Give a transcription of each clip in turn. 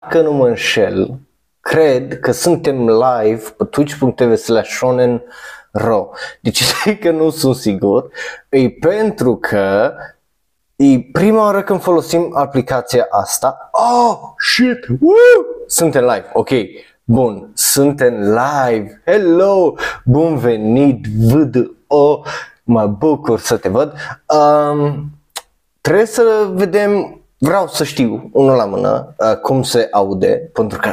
Dacă nu mă înșel, cred că suntem live pe twitch.tv slash shonen ro. Deci zic că nu sunt sigur, e pentru că e prima oară când folosim aplicația asta. Oh, shit, woo! Suntem live, ok. Bun, suntem live. Hello, bun venit, văd o, mă bucur să te văd. Um, trebuie să vedem, vreau să știu, unul la mână, uh, cum se aude, pentru că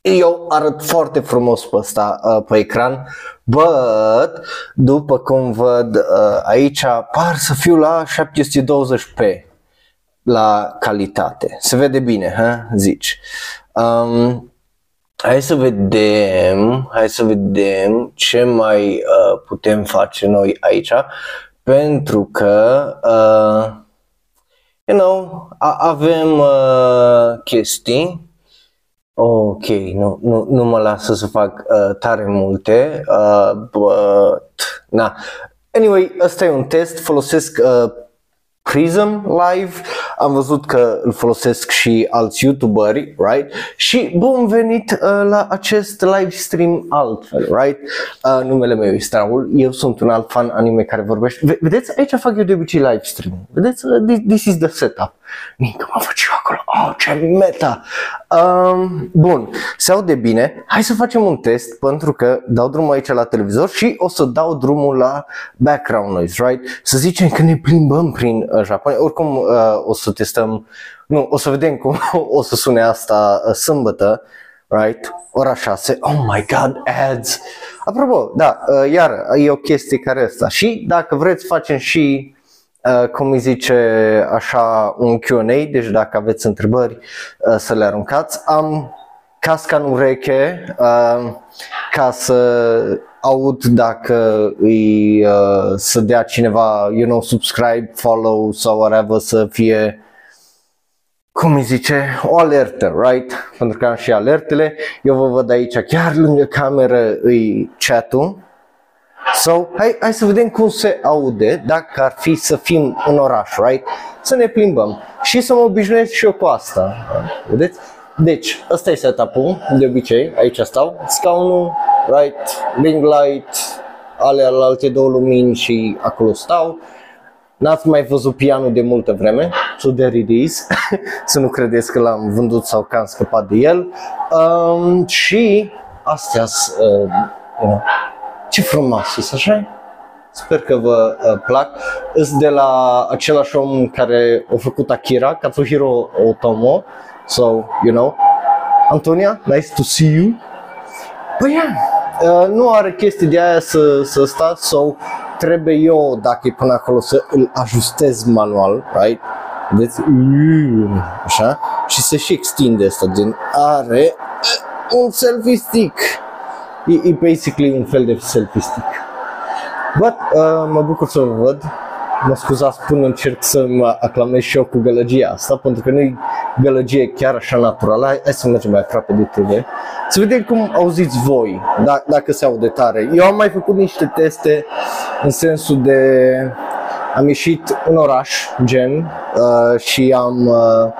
eu arăt foarte frumos pe ăsta uh, pe ecran, but după cum văd uh, aici par să fiu la 720p la calitate. Se vede bine, ha? zici. Um, hai să vedem, hai să vedem ce mai uh, putem face noi aici, pentru că uh, you know, a- avem uh, chestii Ok, nu, nu, nu mă lasă să fac uh, tare multe, uh, but, na. Anyway, ăsta e un test, folosesc uh, Prism Live, am văzut că îl folosesc și alți youtuberi, right? Și bun venit uh, la acest live stream altfel, right? Uh, numele meu este Raul, eu sunt un alt fan anime care vorbește. V- vedeți, aici fac eu de obicei live stream. Vedeți, uh, this, this is the setup. Nică mă fac eu acolo, oh, ce meta! Um, bun, se aude bine, hai să facem un test pentru că dau drumul aici la televizor și o să dau drumul la background noise, right? Să zicem că ne plimbăm prin uh, Japonia, oricum uh, o să testăm, nu, o să vedem cum o să sune asta uh, sâmbătă, right? Ora 6, oh my god, ads! Apropo, da, uh, iar e o chestie care asta și dacă vreți facem și Uh, cum îi zice așa un Q&A, deci dacă aveți întrebări uh, să le aruncați. Am casca în ureche uh, ca să aud dacă îi uh, să dea cineva, you know, subscribe, follow sau whatever să fie cum îi zice, o alertă, right? Pentru că am și alertele. Eu vă văd aici, chiar lângă cameră îi chat-ul. So, hai, hai să vedem cum se aude dacă ar fi să fim în oraș, right? Să ne plimbăm și să mă obișnuiesc și eu cu asta. Vedeți? Deci, ăsta e setup-ul, de obicei, aici stau, scaunul, right, ring light, ale alte două lumini și acolo stau. N-ați mai văzut pianul de multă vreme, so there it is, să nu credeți că l-am vândut sau că am scăpat de el. Um, și astea uh, you know, ce frumos sunt, așa Sper că vă uh, plac. Sunt de la același om care a făcut Akira, Katsuhiro Otomo. So, you know. Antonia, nice to see you. Păi yeah, uh, nu are chestii de aia să, să sta, so trebuie eu, dacă e până acolo, să îl ajustez manual, right? Vedeți? Așa. Și se și extinde asta, gen are uh, un selfie stick. E, e basically un fel de selfie stick. But, uh, mă bucur să vă văd. Mă scuzați până încerc să mă aclamez și eu cu gălăgia asta, pentru că nu e gălăgie chiar așa naturală. Hai, hai să mergem mai aproape de TV. Să vedem cum auziți voi, da, dacă se aude tare. Eu am mai făcut niște teste în sensul de... Am ieșit în oraș, gen, uh, și am... Uh,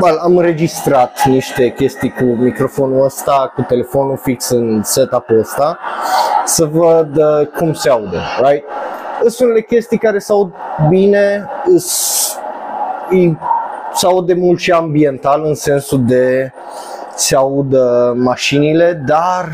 Bă, am înregistrat niște chestii cu microfonul ăsta, cu telefonul fix în setup-ul ăsta, să văd uh, cum se aude, right? Sunt unele chestii care se aud bine, se aude mult și ambiental în sensul de se aud uh, mașinile, dar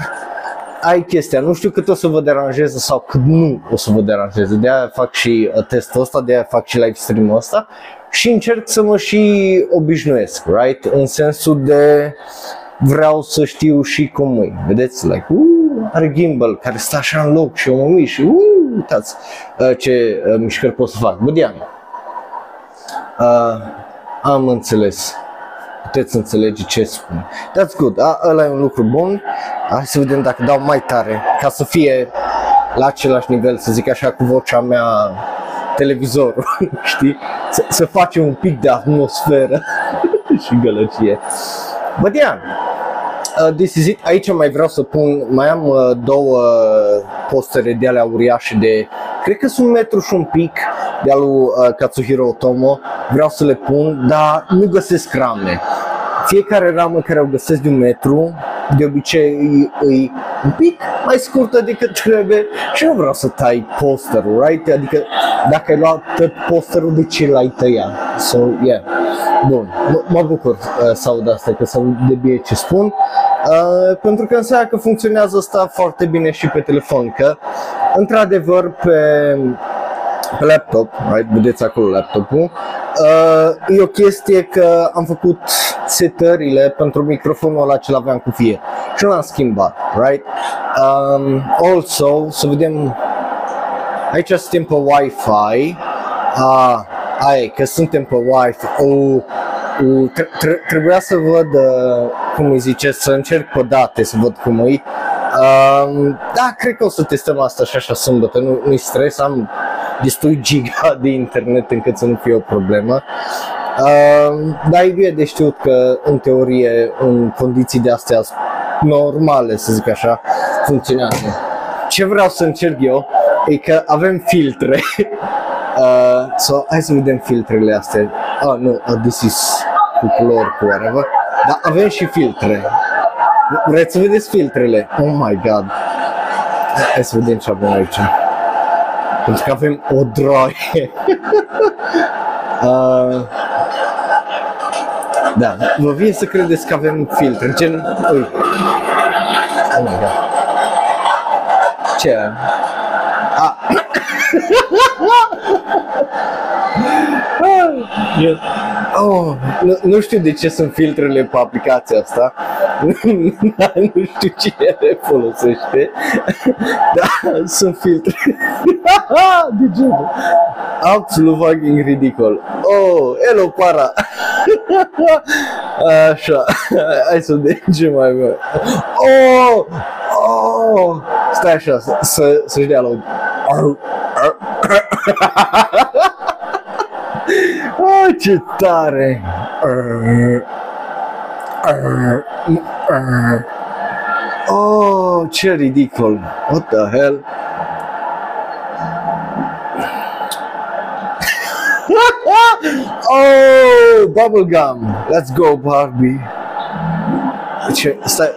ai chestia, nu știu cât o să vă deranjeze sau cât nu o să vă deranjeze, de aia fac și uh, testul ăsta, de aia fac și live stream-ul ăsta și încerc să mă și obișnuiesc, right? În sensul de vreau să știu și cum e. Vedeți? Like, uh, are gimbal care stă așa în loc și eu mă mișc și uh, uitați uh, ce uh, mișcări pot să fac. Bădian. Uh, am înțeles. Puteți înțelege ce spun. That's good. A, ăla e un lucru bun. Hai să vedem dacă dau mai tare ca să fie la același nivel, să zic așa, cu vocea mea televizorul, știi? Să, să facem un pic de atmosferă și gălăgie. But yeah, uh, this is it. Aici mai vreau să pun, mai am uh, două postere de alea uriașe de, cred că sunt metru și un pic de al lui uh, Katsuhiro Otomo. Vreau să le pun, dar nu găsesc rame. Fiecare ramă care o găsesc de un metru, de obicei e, e un pic mai scurtă decât trebuie și nu vreau să tai posterul, right? Adică dacă ai luat tot posterul, de ce l-ai tăiat? So, yeah. Bun, m- mă bucur uh, să aud asta, că să aud de bine ce spun. Uh, pentru că înseamnă că funcționează asta foarte bine și pe telefon, că într-adevăr pe pe laptop, right? vedeți acolo laptopul, uh, e o chestie că am făcut setările pentru microfonul ăla ce l-aveam cu fie și nu l-am schimbat, right? Um, also, să vedem, aici suntem pe Wi-Fi, uh, ai, că suntem pe Wi-Fi, oh, uh, tre- tre- trebuia să văd, uh, cum îi zice, să încerc pe date, să văd cum e. Um, da, cred că o să testăm asta și așa sâmbătă, nu, nu-i stres, am destui giga de internet încât să nu fie o problemă. Uh, dar e bine de știut că în teorie, în condiții de astea normale, să zic așa, funcționează. Ce vreau să încerc eu e că avem filtre. Uh, so, hai să vedem filtrele astea. Oh, nu, uh, this is cu culori, cu whatever. Dar avem și filtre. Vreți să vedeți filtrele? Oh my god. Hai să vedem ce avem aici. Pentru că avem o droaie. uh, da, vă vine să credeți că avem filtre, gen... Ui. Oh my god. Ce? A. Oh, nu, nu știu de ce sunt filtrele pe aplicația asta. nu știu cine le folosește. Dar sunt filtre. de ce? Absolut fucking ridicol. Oh, hello para. Așa. Hai să vedem ce mai avem. Oh! Oh! Stai așa, să, să, să-și dea loc. Oh, ce tare! Er, er, er. Oh, ce ridicol! What the hell? oh, bubblegum! Let's go, Barbie! Ce, stai,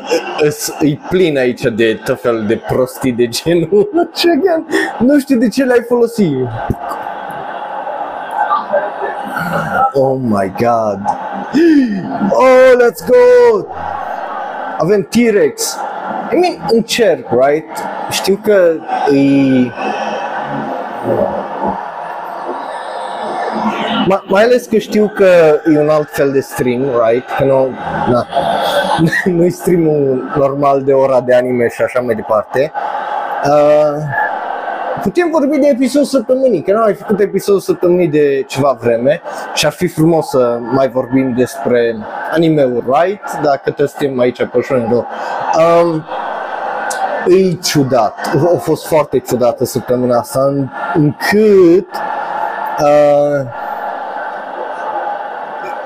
e plin aici de tot felul de prostii de genul. nu știu de ce le-ai folosit. Oh my god. Oh, let's go! Avem T-Rex. I mean, încerc, right? Știu că e... Ma, mai ales că știu că e un alt fel de stream, right? Că nu, na, nu-i streamul normal de ora de anime și așa mai departe. Uh, putem vorbi de episodul săptămânii, că nu ai făcut episodul săptămânii de ceva vreme și ar fi frumos să mai vorbim despre anime-uri, right? Dacă tot suntem aici pe Shongo. Um, e ciudat, a fost foarte ciudată săptămâna asta, încât uh,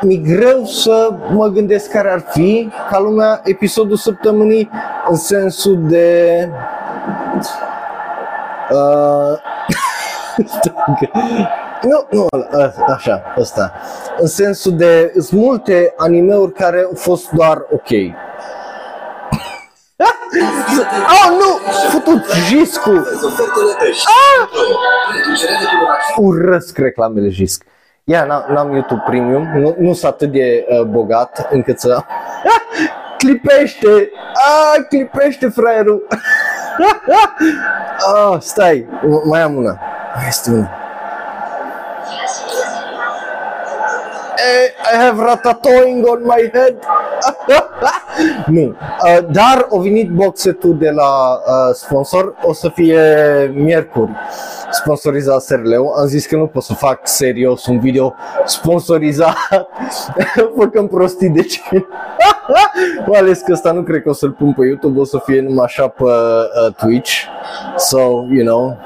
mi-e greu să mă gândesc care ar fi ca lumea episodul săptămânii în sensul de Uh, nu, nu, așa, ăsta. În sensul de, sunt multe animeuri care au fost doar ok. oh, nu! Futut Jiscu! Ah! Urăsc reclamele Jisc. Ia, n-am YouTube Premium, nu, nu sunt atât de uh, bogat încât să... clipește! Ah, clipește fraierul! oh, stai, mai am una. Mai este una. I have ratatouille on my head. nu. Uh, dar o venit boxetul de la uh, sponsor, o să fie miercuri sponsorizat SRL-ul. Am zis că nu pot să fac serios un video sponsorizat făcând prostii de ce. Mai ales că ăsta nu cred că o să-l pun pe YouTube, o să fie numai așa pe uh, Twitch. So, you know.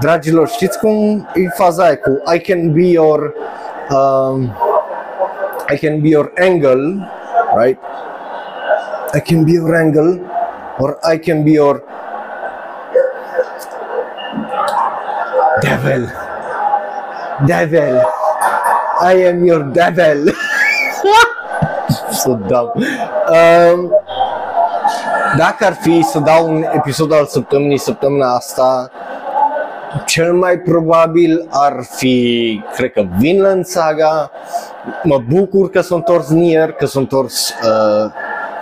Dragilor, știți cum e faza aia cu I can be your um, I can be your angle, right? I can be your angle or I can be your devil. Devil. I am your devil. so dumb. Um, dacă ar fi să dau un episod al săptămânii săptămâna asta, cel mai probabil ar fi, cred că Vinland Saga. Mă bucur că s-a întors Nier, că s-a întors... Uh,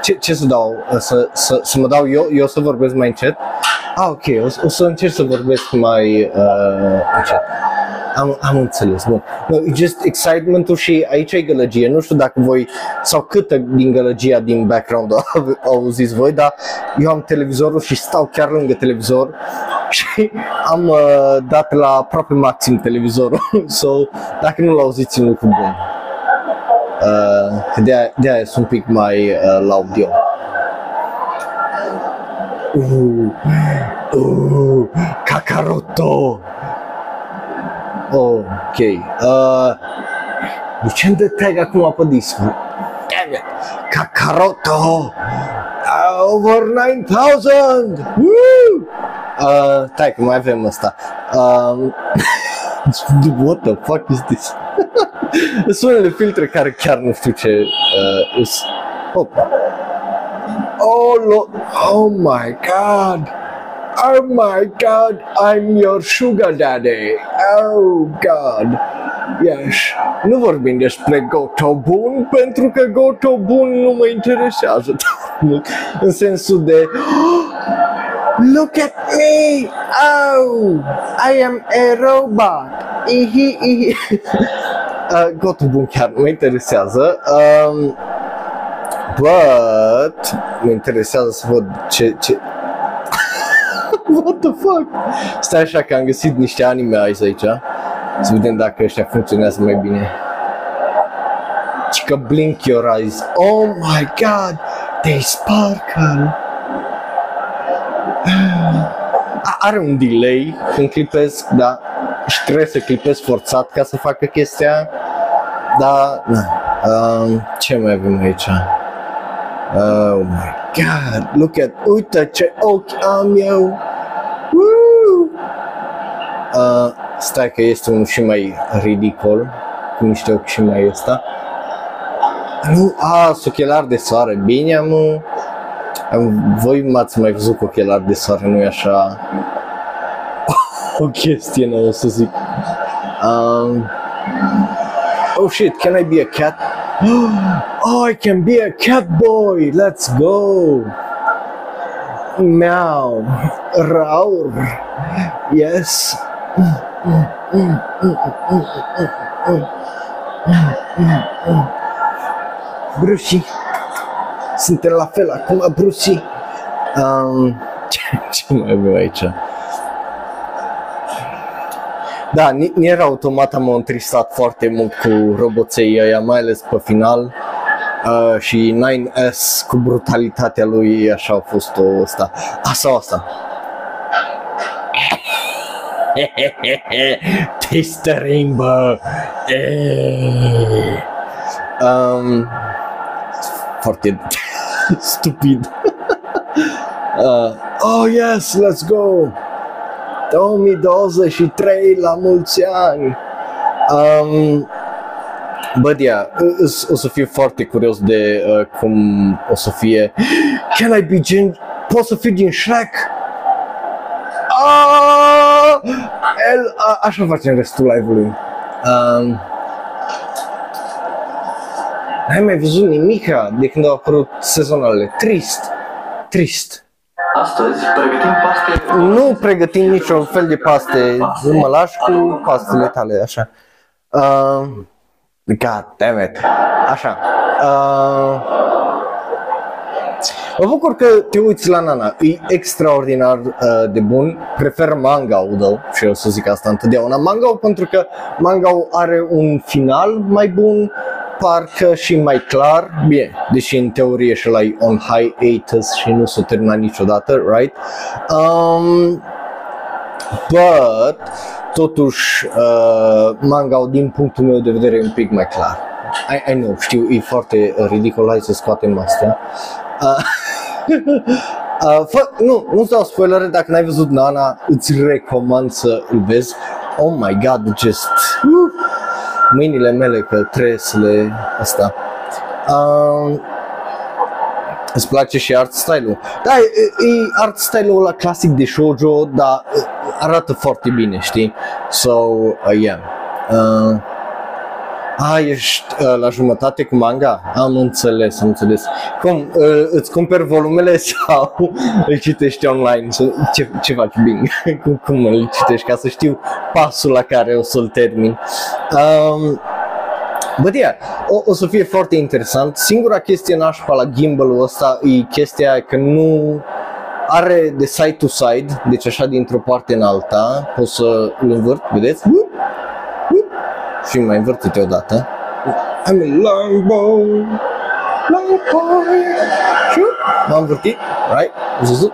ce, ce să dau? Uh, Să, să, să mă dau eu, eu să vorbesc mai încet? Ah, ok, o, o să încerc să vorbesc mai uh, încet. Am, am înțeles, bun. No, e just excitementul și aici e gălăgie. Nu știu dacă voi, sau câtă din gălăgia din background au auziți voi, dar eu am televizorul și stau chiar lângă televizor și am uh, dat la aproape maxim televizorul. so, dacă nu l-auziți, e un lucru bun. Uh, că de-aia, de-aia sunt un pic mai uh, laud eu. Uh, uh, Kakaroto! Oh, ok. Uh, de ce îmi dă tag acum pe Discord? Damn it! Kakaroto! Uh, over 9000! Woo! Uh, stai că mai avem asta. Um, what the fuck is this? Sunt unele filtre care chiar nu știu ce uh, is. Oh. Oh, lo- oh my god! Oh my god, I'm your sugar daddy. Oh god. Yes. Nu vorbim despre Gotobun pentru că Gotobun nu mă interesează în sensul de Look at me! Oh, I am a robot. Ihi, ihi. uh, Gotobun chiar mă interesează. Um, but mă interesează să văd ce, ce, What the fuck? Stai așa că am găsit niște anime eyes aici. Să vedem dacă ăștia funcționează mai bine. Și că blink your eyes. Oh my god! They sparkle! A- Are un delay când clipesc, da. Și trebuie să clipesc forțat ca să facă chestia. Da, na. Um, ce mai avem aici? Oh my god, look at, uite ce ochi am eu! Woo! Uh, stai că este unul și mai ridicol, cu niște ochi și mai ăsta. Nu, a, sunt ochelari de soare, bine am... am voi m-ați mai văzut cu ochelari de soare, nu-i așa? o chestie nouă să zic. Um, oh shit, can I be a cat? Oh, I can be a cat boy. Let's go. Meow. Raur. Yes. Brucey. Suntem la fel acum, Brucey. Um, ce, ce mai avem aici? Da, Ni- Nier Automata m-a întristat foarte mult cu roboței ăia, mai ales pe final. Uh, și 9S cu brutalitatea lui așa a fost o asta. Asta, asta. Taste the rainbow. Eh. Um, foarte stupid. uh, oh yes, let's go. 2023 la mulți ani. Um, Bă, yeah, o să fiu foarte curios de uh, cum o să fie. Can I be Jin? Pot să fiu din Shrek? Ah! El, a, așa facem restul live-ului. Um, N-ai mai văzut nimica de când au apărut sezonale. Trist. Trist. Astăzi pregătim paste Nu pregătim niciun fel de paste. Nu mă lași cu pastele tale, așa. Uh, God damn it. Așa. Uh, mă bucur că te uiți la Nana. E extraordinar uh, de bun. Prefer manga-ul, though, și eu o să zic asta întotdeauna. manga pentru că manga are un final mai bun, parcă și mai clar, bine, deși în teorie și la on hiatus și nu s-a terminat niciodată, right? Um, but, totuși, uh, manga din punctul meu de vedere e un pic mai clar. I, I know, știu, e foarte ridicol, hai să scoatem astea. Uh, uh, fă, nu, nu-ți dau spoilere, dacă n-ai văzut Nana, îți recomand să îl vezi. Oh my god, just... Uh, mâinile mele că trebuie să le... Asta. Uh, Îți place și art style-ul? Da, e, e art style-ul ăla clasic de shoujo, dar uh, arată foarte bine, știi? So, uh, yeah. Uh, a, ești uh, la jumătate cu manga? Am înțeles, am înțeles. Cum, uh, îți cumperi volumele sau îl citești online? Ce, ce faci, Bing? cum, cum îl citești? Ca să știu pasul la care o să-l termin. Um, But yeah, o, o să fie foarte interesant. Singura chestie nașpa la gimbal-ul ăsta e chestia că nu are de side to side, deci așa dintr-o parte în alta, poți să îl învârt, vedeți? Și mai învârte-te odată. I'm a long boy, long boy. M-am învârtit, right? Ați văzut?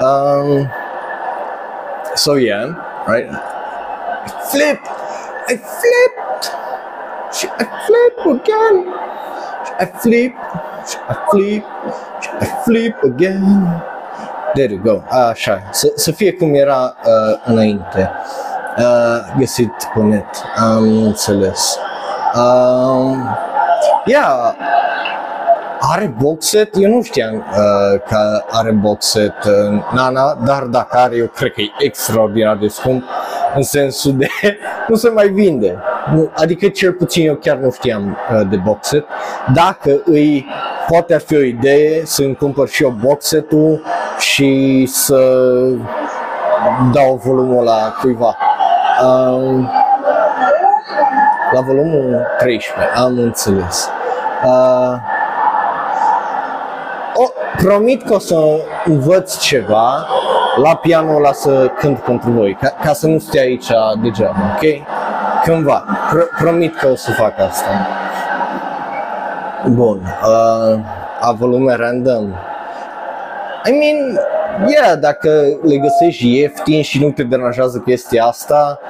Um, so yeah, right? I flip, I flipped. Și I flip again. I flip, I flip, I flip again. There you go. Așa, să, să fie cum era uh, înainte. Uh, găsit pe net, am înțeles. Uh, yeah, are box set? Eu nu știam uh, că are box set uh, Nana, dar dacă are, eu cred că e extraordinar de scump în sensul de nu se mai vinde. Adică cel puțin eu chiar nu știam uh, de box set. Dacă îi poate fi o idee să-mi cumpăr și eu box set-ul și să dau volumul la cuiva. Um, la volumul 13, am înțeles. Uh, o, promit că o să învăț ceva la pianul ăla să cânt pentru voi, ca, ca să nu stea aici degeaba, ok? Cândva, Pr- promit că o să fac asta. Bun, uh, a volume random. I mean, yeah, dacă le găsești ieftin și nu te deranjează chestia asta,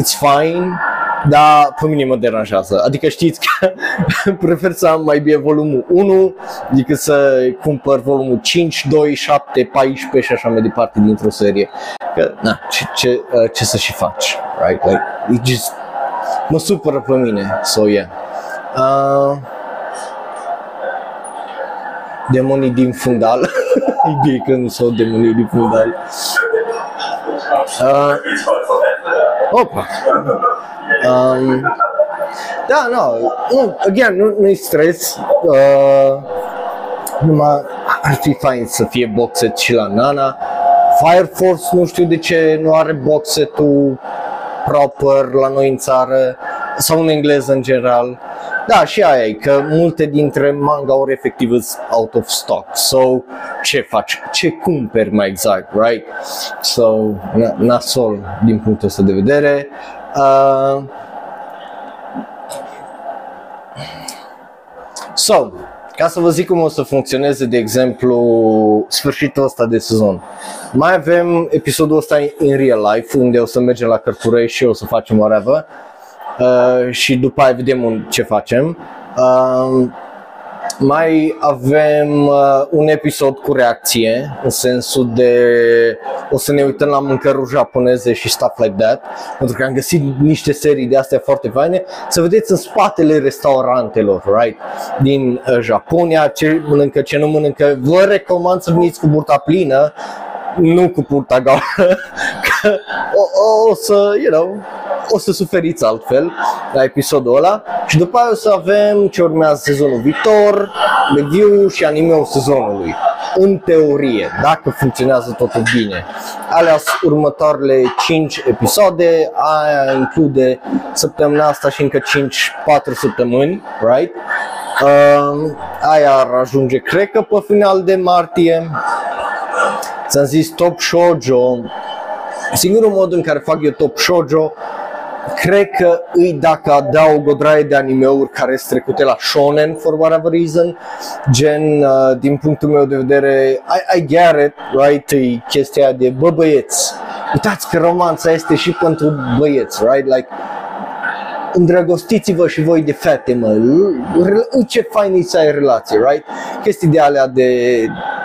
it's fine, dar pe mine mă deranjează. Adică știți că prefer să am mai bine volumul 1 decât să cumpăr volumul 5, 2, 7, 14 și așa mai departe dintr-o serie. Că, na, ce, ce, uh, ce să și faci, right? Like, it just mă supără pe mine, so yeah. Uh, demonii din fundal. e bine că nu sunt demonii din fundal. Uh, opa. Um, da, no, nu, again, nu, nu-i stres. Uh, numai ar fi fain să fie boxet și la Nana. Fire Force nu știu de ce nu are boxetul proper la noi în țară sau în engleză în general. Da, și aia e, că multe dintre manga-uri efectiv sunt out of stock. So, ce faci? Ce cumperi mai exact, right? So, nasol din punctul ăsta de vedere. Uh, so, ca să vă zic cum o să funcționeze, de exemplu, sfârșitul ăsta de sezon. Mai avem episodul ăsta in real life, unde o să mergem la cărturăi și o să facem whatever. Uh, și după aia vedem ce facem. Uh, mai avem uh, un episod cu reacție, în sensul de o să ne uităm la mâncăruri japoneze și stuff like that, pentru că am găsit niște serii de astea foarte faine, să vedeți în spatele restaurantelor, right, din uh, Japonia, ce mănâncă, ce nu mănâncă. Vă recomand să veniți cu burta plină, nu cu purta goală, că o, o, o să, you know, o să suferiți altfel la episodul ăla și după aia o să avem ce urmează sezonul viitor, review și anime sezonului. În teorie, dacă funcționează totul bine. Alea sunt următoarele 5 episoade, aia include săptămâna asta și încă 5-4 săptămâni, right? Uh, aia ar ajunge, cred că pe final de martie. Ți-am zis Top Shoujo. Singurul mod în care fac eu Top Shoujo cred că îi dacă adaug o draie de animeuri care sunt trecute la shonen for whatever reason, gen, uh, din punctul meu de vedere, I, I get it, right, e chestia de bă băieți, uitați că romanța este și pentru băieți, right, like, îndrăgostiți-vă și voi de fete, mă, ce fain e să ai relație, right? Chestii de alea de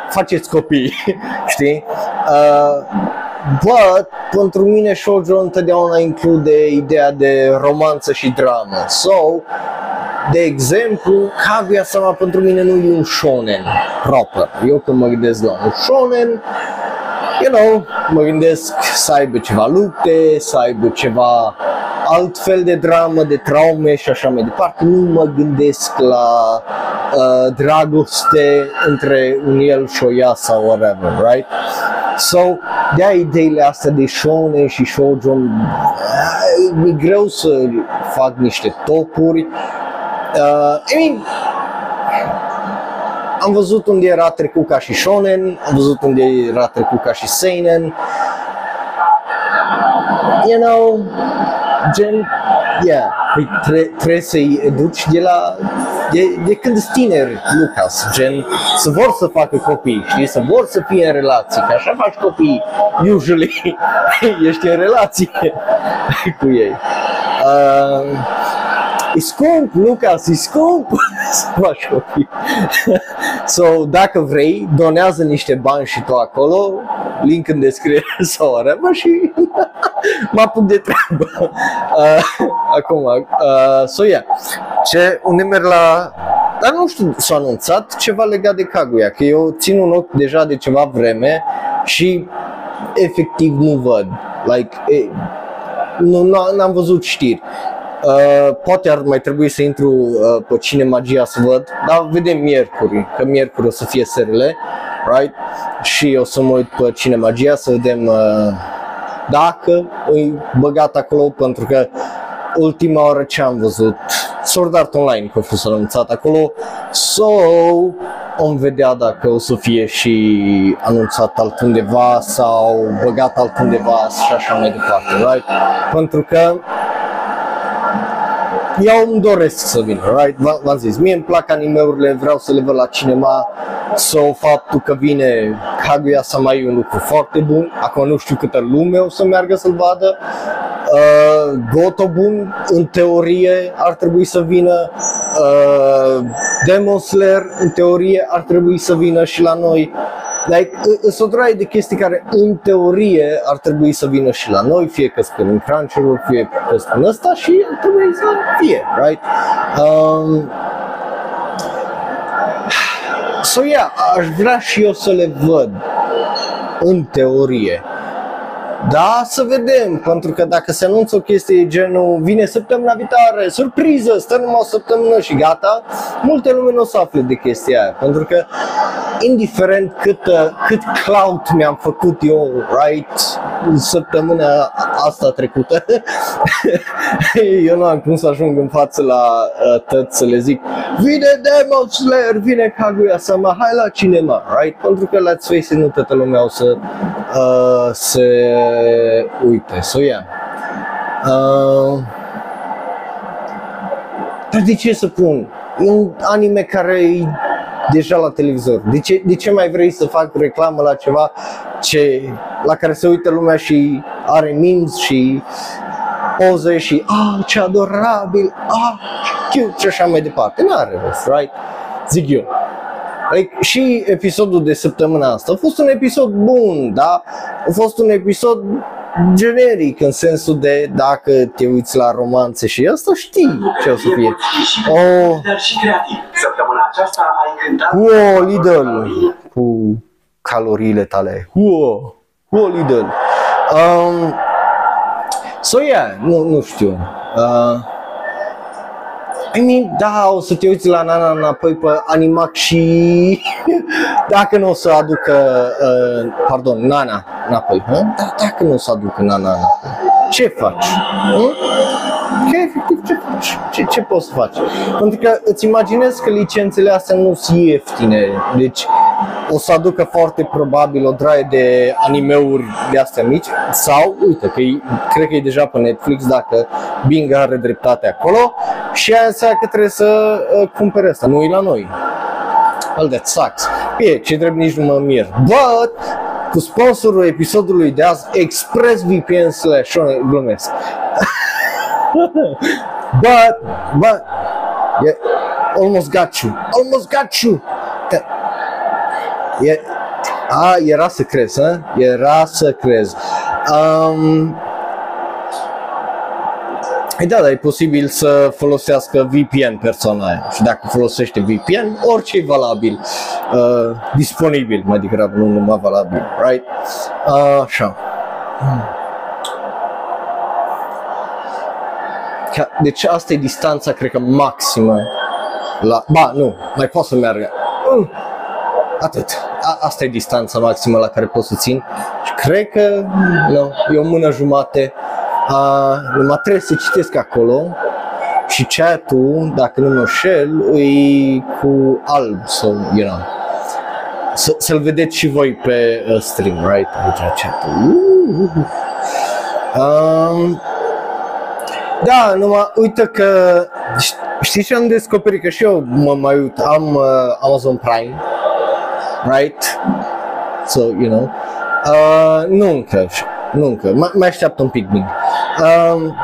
faceți copii, știi? Uh, But, pentru mine shoujo întotdeauna include ideea de romanță și dramă. So, de exemplu, Kaguya-sama pentru mine nu e un shonen proper. Eu când mă gândesc la un shonen, you know, mă gândesc să aibă ceva lupte, să aibă ceva alt fel de dramă, de traume și așa mai departe. Nu mă gândesc la uh, dragoste între un el și o ea sau whatever, right? So, de-aia ideile astea de shonen și shoujo, uh, e greu să fac niște topuri. Uh, I mean, am văzut unde era trecut ca și shonen, am văzut unde era trecut ca și seinen. You know, gen, yeah, păi tre- trebuie să-i educi de la, de, de când sunt tineri, Lucas, gen, să vor să facă copii, știi, să vor să fie în relații, că așa faci copii, usually, ești în relație cu ei. Uh, E scump, Lucas, e scump să faci copii. so, dacă vrei, donează niște bani și tu acolo, link în descriere sau whatever și mă apuc de treabă. Uh, acum, uh, so yeah, ce, unde merg la dar nu știu, s-a anunțat ceva legat de Kaguya, că eu țin un ochi deja de ceva vreme și efectiv nu văd. Like, e, nu, n-am văzut știri. Uh, poate ar mai trebui să intru uh, pe Cine Magia să văd, dar vedem miercuri, că miercuri o să fie serile, right? Și o să mă uit pe Cine Magia să vedem uh, dacă e băgat acolo, pentru că ultima oară ce am văzut, Sword Art Online, că a fost anunțat acolo, so om vedea dacă o să fie și anunțat altundeva sau băgat altundeva și așa mai departe, right? Pentru că eu îmi doresc să vin, right? V-am zis, mie îmi plac animeurile, vreau să le văd la cinema, so faptul că vine Kaguya Sama e un lucru foarte bun, acum nu știu câtă lume o să meargă să-l vadă, uh, Gotobun în teorie ar trebui să vină, uh, Demon Slayer în teorie ar trebui să vină și la noi, Like, sunt o de chestii care în teorie ar trebui să vină și la noi, fie că spun în Crunchyroll, fie că spun ăsta și ar trebui să fie, right? Um, so yeah, aș vrea și eu să le văd în teorie. Da, să vedem, pentru că dacă se anunță o chestie genul vine săptămâna viitoare, surpriză, stă numai o săptămână și gata, multe lume nu o să afle de chestia aia, pentru că indiferent cât, cât cloud mi-am făcut eu, right, săptămâna asta trecută, eu nu am cum să ajung în față la uh, tăt să le zic vine Demon Slayer, vine Kaguya Sama, hai la cinema, right? Pentru că let's face it, nu toată lumea o să uh, se uite, so yeah. Uh, dar de ce să pun? E un anime care e deja la televizor. De ce, de ce mai vrei să fac reclamă la ceva ce, la care se uită lumea și are memes și poze și ah, ce adorabil, ah, cute și așa mai departe. Nu are rost, right? Zic eu. Like, și episodul de săptămâna asta a fost un episod bun, da? A fost un episod generic în sensul de dacă te uiți la romanțe și asta știi ce o să fie. Oh. Săptămâna aceasta ai cântat Uo, Lidl cu caloriile tale. Uo, uo, Lidl. Um, so yeah, nu, nu știu. Uh, I mean, da, o să te uiți la Nana înapoi pe Animac și dacă nu o să aducă, uh, pardon, Nana înapoi, huh? da, dacă nu o să aducă Nana înapoi, ce faci? Huh? Că efectiv ce faci? Ce, ce poți să faci? Pentru că îți imaginezi că licențele astea nu sunt ieftine, deci o să aducă foarte probabil o draie de animeuri de astea mici sau, uite, că e, cred că e deja pe Netflix dacă Bing are dreptate acolo și aia înseamnă că trebuie să uh, cumpere asta, nu e la noi. Well, that sucks. E, ce drept nici nu mă mir. But, cu sponsorul episodului de azi, ExpressVPN slash glumesc. but, but, yeah, almost got you, almost got you. E, a, era să crezi, a? Era să crezi. Um, E da, dar e posibil să folosească VPN persoana aia. Și dacă folosește VPN, orice e valabil, uh, disponibil, mai degrabă, nu numai valabil, right? Uh, așa. Ca, deci asta e distanța, cred că maximă la... Ba, nu, mai pot să meargă. Uh, atât. A, asta e distanța maximă la care pot să țin. Și cred că, nu, e o mână jumate. Uh, numai trebuie să citesc acolo și chat-ul, dacă nu mă șel, e cu alb sau, you know, să, să-l vedeți și voi pe uh, stream, right? Aici chat-ul. Uh, uh, um, da, numai uite că știi ce am descoperit? Că și eu mă mai uit, am uh, Amazon Prime, right? So, you know, uh, nu încă, nu încă, mai, mai așteaptă un pic bine. Um,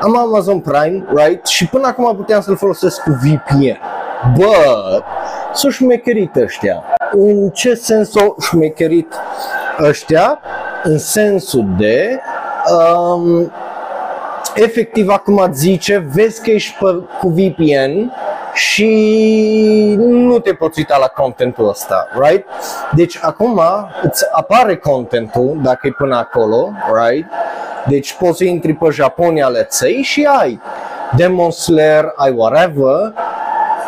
am Amazon Prime, right? Și până acum puteam să-l folosesc cu VPN. But, s-au șmecherit ăștia. În ce sens au șmecherit ăștia? În sensul de um, efectiv acum zice, vezi că ești pe, cu VPN și nu te poți uita la contentul ăsta, right? Deci acum îți apare contentul dacă e până acolo, right? Deci poți să intri pe Japonia, let's say, și ai Demon Slayer, ai whatever,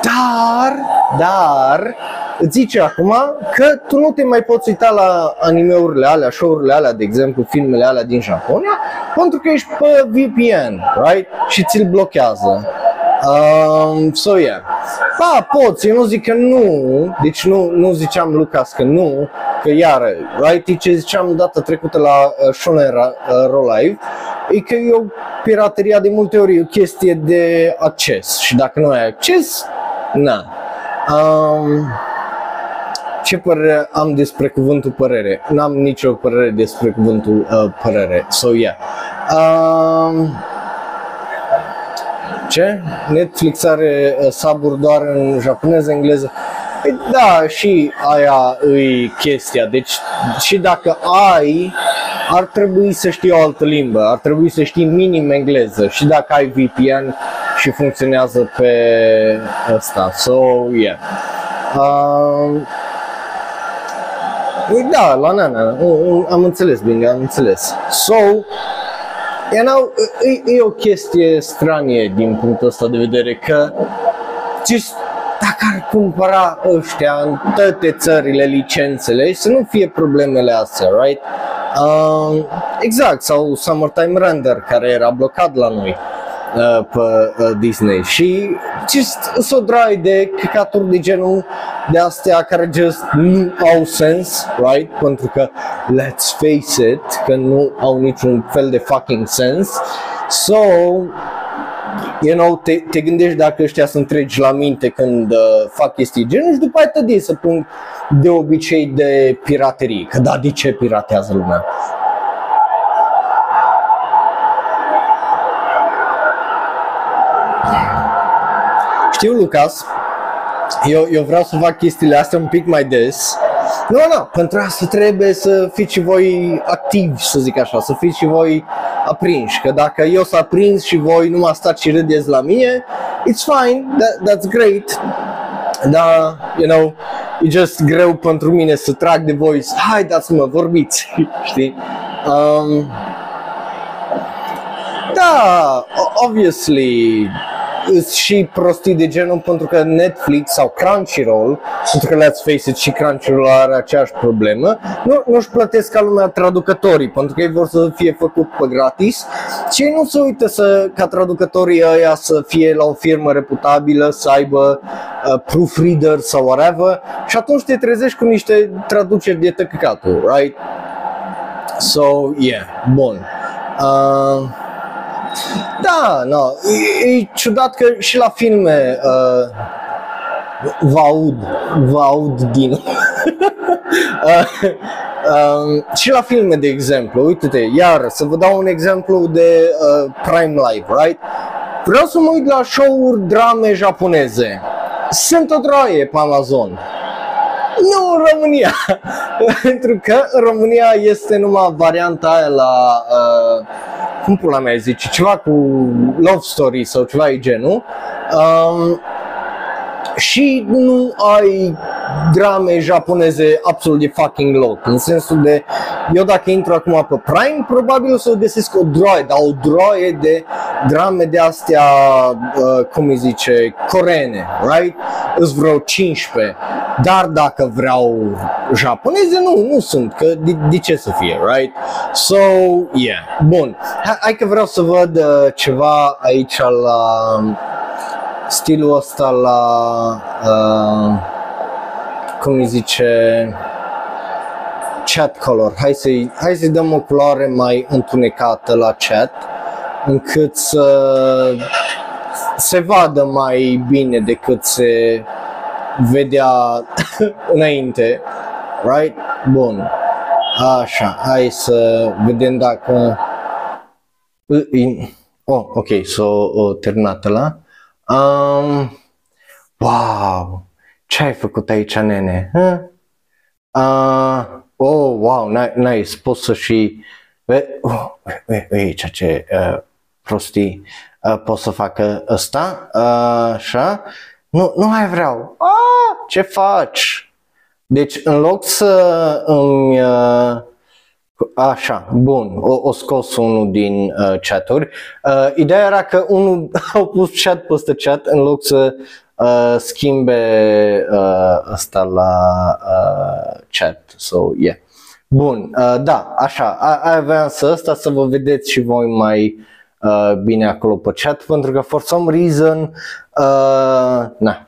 dar, dar, îți zice acum că tu nu te mai poți uita la animeurile alea, show-urile alea, de exemplu, filmele alea din Japonia, pentru că ești pe VPN, right? Și ți-l blochează. Um, so yeah. Da, poți, eu nu zic că nu, deci nu, nu ziceam Lucas că nu, că iară, right? E ce ziceam data trecută la uh, Shonen uh, Roll Live, e că eu pirateria de multe ori e o chestie de acces și dacă nu ai acces, na. Um, ce părere am despre cuvântul părere? N-am nicio părere despre cuvântul uh, părere. So, yeah. Um, ce? Netflix are uh, saburi doar în japoneză, engleză. Păi da, și aia e chestia. Deci și dacă ai, ar trebui să știi o altă limbă, ar trebui să știi minim engleză și dacă ai VPN și funcționează pe ăsta. So, yeah. Um, da, la nana, am înțeles bine, am înțeles. So, you know, e, e o chestie stranie din punctul ăsta de vedere că just dacă ar cumpăra ăștia în toate țările licențele să nu fie problemele astea, right? Uh, exact, sau Summertime Render care era blocat la noi uh, pe uh, Disney și just s-o drai de căcaturi de genul de astea care just nu au sens, right? Pentru că let's face it, că nu au niciun fel de fucking sens. So, you know, te, te gândești dacă ăștia sunt tregi la minte când uh, fac chestii genul și după aia te să pun de obicei de piraterie. Că da, de ce piratează lumea? Știu, Lucas, eu, eu vreau să fac chestiile astea un pic mai des. Nu, nu, pentru asta trebuie să fiți și voi activi, să zic așa, să fiți și voi aprinși. Că dacă eu sunt aprins și voi nu mă stați și râdeți la mine, it's fine, that, that's great. Da, you know, e just greu pentru mine să trag de voi, hai dați-mă, vorbiți, știi? Um, da, obviously, și prostii de genul pentru că Netflix sau Crunchyroll, pentru că let's face it și Crunchyroll are aceeași problemă, nu, nu-și plătesc ca lumea traducătorii, pentru că ei vor să fie făcut pe gratis și ei nu se uită să, ca traducătorii ăia să fie la o firmă reputabilă, să aibă uh, proofreader sau whatever și atunci te trezești cu niște traduceri de tăcăcatul, right? So, yeah, bun. Uh, da, no, e, e ciudat că și la filme uh, vă aud, vă aud din uh, um, și la filme, de exemplu, uite-te, iar să vă dau un exemplu de uh, Prime Live, right? Vreau să mă uit la show-uri drame japoneze. Sunt o droaie pe Amazon. Nu în România, pentru că în România este numai varianta aia la uh, cum pula mea zice, ceva cu love story sau ceva de genul. Um, și nu ai drame japoneze absolut de fucking loc. În sensul de, eu dacă intru acum pe Prime, probabil o să găsesc o droaie, dar o droaie de drame de astea, uh, cum îi zice, coreene, right? Îs vreo 15. Dar dacă vreau japoneze, nu, nu sunt, că de, de ce să fie, right? So, yeah, bun. Hai, hai că vreau să văd uh, ceva aici la stilul ăsta la uh, cum îi zice chat color. Hai să-i, hai să-i dăm o culoare mai întunecată la chat încât să se vadă mai bine decât se vedea înainte. Right? Bun. Așa, hai să vedem dacă... Oh, ok, so, o terminat la. Um, wow, ce ai făcut aici, nene? Huh? Uh, oh, wow, nice, poți să și... Oh, aici ce uh, prostii uh, pot să facă ăsta, uh, așa. Nu, nu mai vreau. Ah, ce faci? Deci, în loc să îmi uh, Așa, bun, o, o scos unul din uh, chaturi. Uh, ideea era că unul a pus chat peste chat în loc să uh, schimbe uh, asta la uh, chat. So, yeah. Bun, uh, da, așa, a, aveam să asta să vă vedeți și voi mai uh, bine acolo pe chat, pentru că for some reason, uh, na,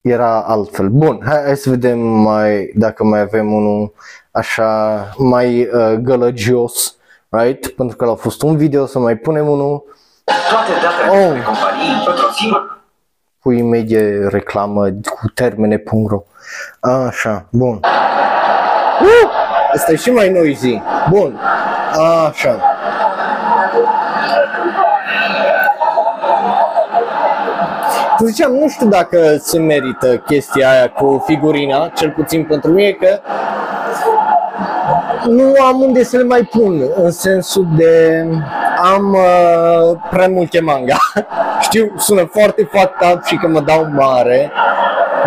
era altfel. Bun, hai, hai să vedem mai, dacă mai avem unul așa mai uh, gălăgios, right? Pentru că a fost un video, să mai punem unul. Toate datele oh. companii într-o singură pui medie reclamă cu termene.ro Așa, bun. Uh! Asta e și mai noisy. Bun. Așa. Ziceam, nu știu dacă se merită chestia aia cu figurina, cel puțin pentru mine, că nu am unde să le mai pun, în sensul de am uh, prea multe manga. Știu, sună foarte fucked up și că mă dau mare,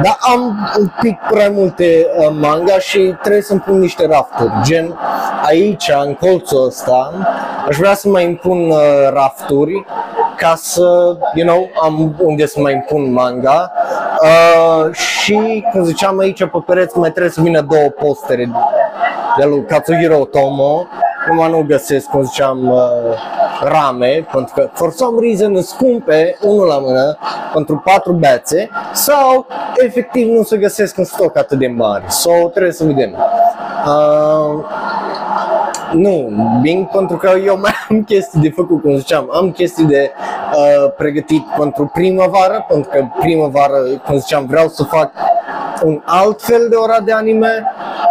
dar am un pic prea multe uh, manga și trebuie să-mi pun niște rafturi. Gen, aici, în colțul ăsta, aș vrea să mai impun uh, rafturi ca să, you know, am unde să mai impun manga. Uh, și, cum ziceam aici pe pereți, mai trebuie să vină două postere de lui Katsuhiro Otomo. Numai nu găsesc, cum ziceam, uh, rame, pentru că for some reason sunt scumpe, unul la mână, pentru patru bețe, sau efectiv nu se găsesc în stoc atât de mari. So, trebuie să vedem. Uh, nu, Bing, pentru că eu mai am chestii de făcut, cum ziceam, am chestii de uh, pregătit pentru primăvară, pentru că primăvară, cum ziceam, vreau să fac un alt fel de ora de anime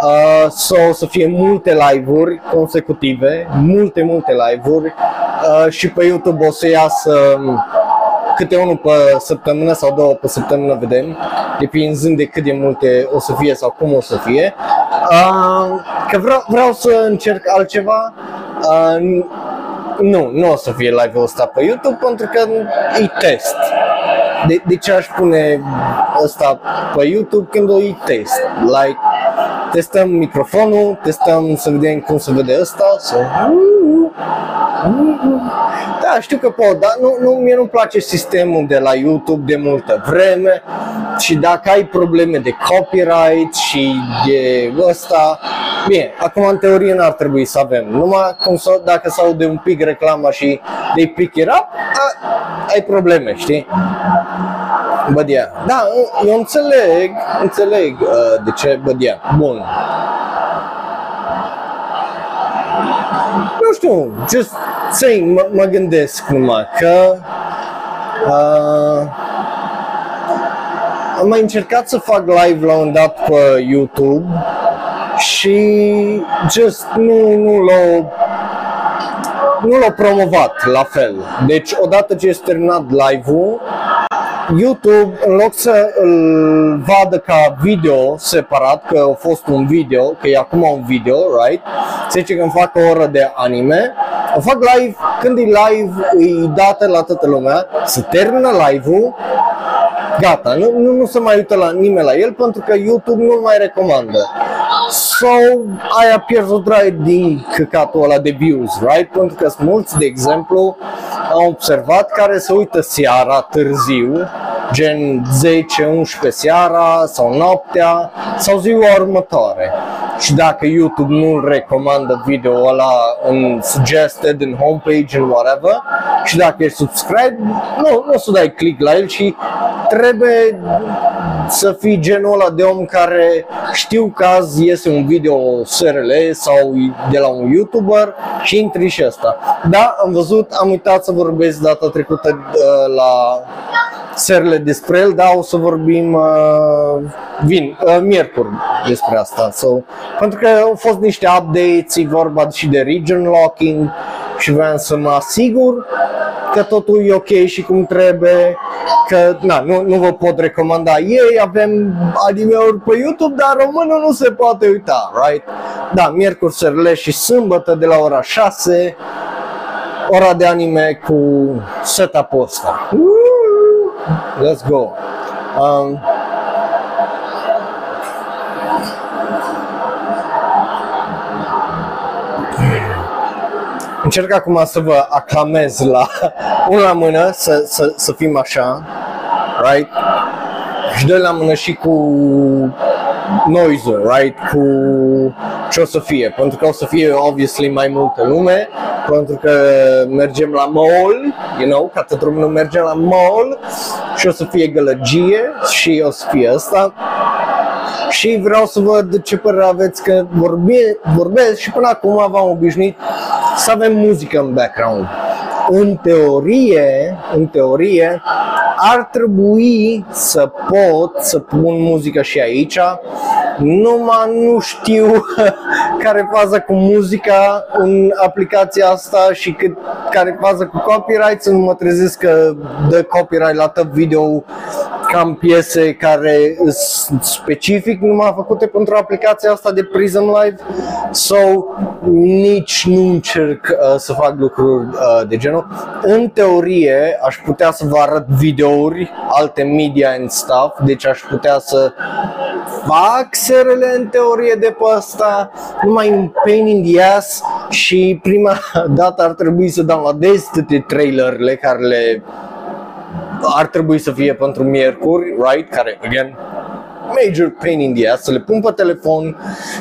uh, sau să fie multe live-uri consecutive, multe, multe live-uri uh, și pe YouTube o să iasă um, câte unul pe săptămână sau două pe săptămână vedem, depinzând de cât de multe o să fie sau cum o să fie. Uh, că vreau, vreau să încerc altceva. Uh, nu, nu o să fie live-ul ăsta pe YouTube pentru că e test. De, de ce aș pune ăsta pe YouTube când o e test? Like, testăm microfonul, testăm să vedem cum se vede ăsta, so... Da, știu că pot, dar nu, nu, mie nu-mi place sistemul de la YouTube de multă vreme și dacă ai probleme de copyright și de ăsta, bine, acum în teorie n-ar trebui să avem, numai cum să, dacă s de un pic reclama și de pick it up, a, ai probleme, știi? Bădia. Da, eu înțeleg, înțeleg uh, de ce bădia. Bun. Nu știu, just saying, mă, mă gândesc numai că uh, am mai încercat să fac live la un dat pe YouTube și just nu, nu l-au nu l-au promovat la fel. Deci odată ce este terminat live-ul, YouTube, în loc să îl vadă ca video separat, că a fost un video, că e acum un video, right? Se zice că îmi fac o oră de anime, O fac live, când e live, e dată la toată lumea, se termină live-ul, gata, nu, nu, nu se mai uită la nimeni la el pentru că YouTube nu mai recomandă. So, ai pierdut drag din căcatul ăla de views, right? Pentru că sunt mulți, de exemplu, am observat care se uită seara târziu, gen 10-11 seara sau noaptea sau ziua următoare. Și dacă YouTube nu recomandă video ăla în suggested, în homepage, în whatever, și dacă ești subscribe, nu, nu o să dai click la el și trebuie să fii genul ăla de om care știu că azi iese un video SRL sau de la un YouTuber și intri și asta. Da, am văzut, am uitat să vorbesc data trecută uh, la serile despre el, dar o să vorbim uh, vin, uh, miercuri despre asta. So, pentru că au fost niște updates, e vorba și de region locking și vreau să mă asigur că totul e ok și cum trebuie, că na, nu, nu vă pot recomanda ei, avem anime-uri pe YouTube, dar românul nu se poate uita, right? Da, miercuri, serile și sâmbătă de la ora 6, ora de anime cu setup-ul ăsta. Let's go! Um, Încerc acum să vă aclamez la unul la mână, să, să, să fim așa, right? Și doi la mână și cu noise right? Cu ce o să fie, pentru că o să fie obviously mai multă lume, pentru că mergem la mall, you know, ca tot românul merge la mall și o să fie gălăgie și o să fie asta și vreau să văd ce părere aveți că vorbe, vorbesc și până acum v-am obișnuit să avem muzică în background. În teorie, în teorie, ar trebui să pot să pun muzică și aici, numai nu știu care e faza cu muzica în aplicația asta și cât, care e faza cu copyright, să nu mă trezesc că dă copyright la tot video cam piese care sunt specific numai făcute pentru aplicația asta de Prism Live sau nici nu încerc uh, să fac lucruri uh, de genul. În teorie aș putea să vă arăt videouri, alte media and stuff, deci aș putea să fac serele în teorie de pe asta, numai un pain in the ass și prima dată ar trebui să downloadez toate trailerele care le ar trebui să fie pentru miercuri, right? Care, again, major pain in the ass, să le pun pe telefon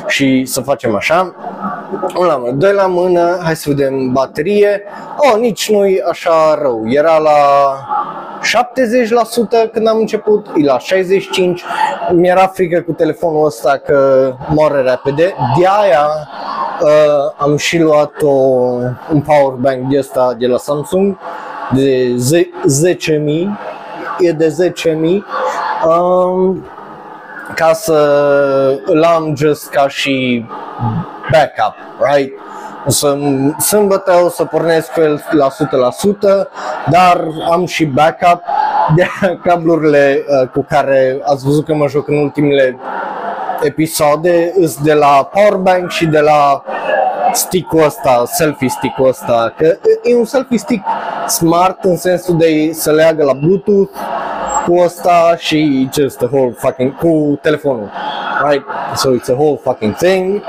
și să facem așa. Un la mână, doi la mână, hai să vedem baterie. Oh, nici nu-i așa rău. Era la 70% când am început, e la 65%. Mi-era frică cu telefonul ăsta că moare repede. De aia uh, am și luat o, un power bank de ăsta de la Samsung de 10.000, e de 10.000 um, ca să îl am just ca și backup, right? O să, sâmbătă o să pornesc cu el la 100%, dar am și backup de cablurile uh, cu care ați văzut că mă joc în ultimele episoade, îs de la powerbank și de la stick-ul ăsta, selfie stick-ul ăsta, că e un selfie stick smart în sensul de să leagă la Bluetooth cu ăsta și just the whole fucking, cu telefonul, right? So it's a whole fucking thing.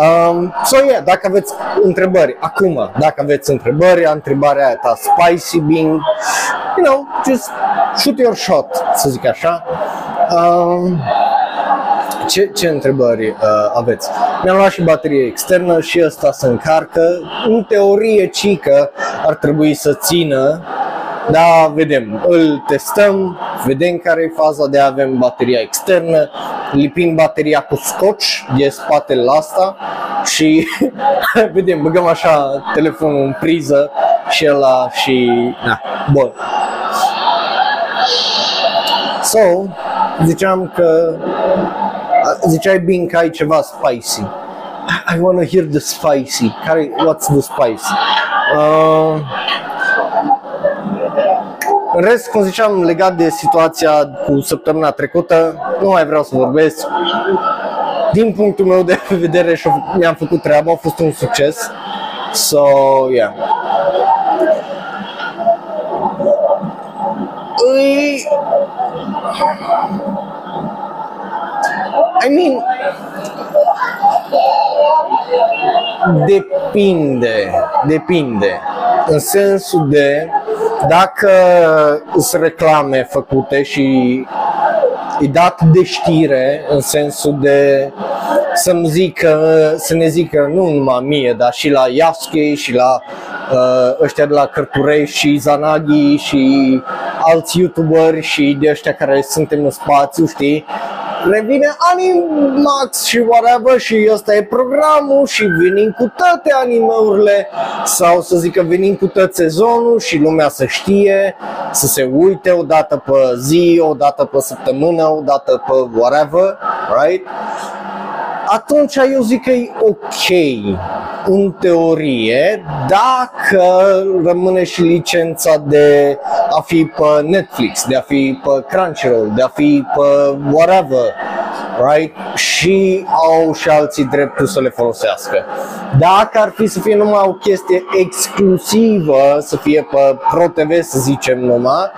Um, so yeah, dacă aveți întrebări, acum, dacă aveți întrebări, întrebarea aia ta spicy being, you know, just shoot your shot, să zic așa. Um, ce, ce întrebări uh, aveți? Mi-am luat și baterie externă și ăsta se încarcă. În teorie, cică ar trebui să țină da, vedem, îl testăm, vedem care e faza de a avem bateria externă, lipim bateria cu scotch de spatele la asta și vedem, băgăm așa telefonul în priză și ăla și na, bun. So, ziceam că Ziceai, bine că ai ceva spicy. I want to hear the spicy. Care, what's the spicy? Uh, în rest, cum ziceam, legat de situația cu săptămâna trecută, nu mai vreau să vorbesc. Din punctul meu de vedere și mi-am făcut treaba, a fost un succes. So, yeah. Îi... I mean, depinde, depinde. În sensul de dacă sunt reclame făcute și e dat de știre în sensul de să-mi zică, să ne zică nu numai mie, dar și la Yasuke și la uh, ăștia de la Cărturești și Zanagi și alți youtuberi și de ăștia care suntem în spațiu, știi? Revine Animax și whatever și ăsta e programul și venim cu toate animeurile sau să zic că venim cu tot sezonul și lumea să știe, să se uite o dată pe zi, o dată pe săptămână, o dată pe whatever, right? Atunci eu zic că e ok în teorie dacă rămâne și licența de a fi pe Netflix, de a fi pe Crunchyroll, de a fi pe whatever, right? Și au și alții dreptul să le folosească. Dacă ar fi să fie numai o chestie exclusivă, să fie pe ProTV să zicem numai,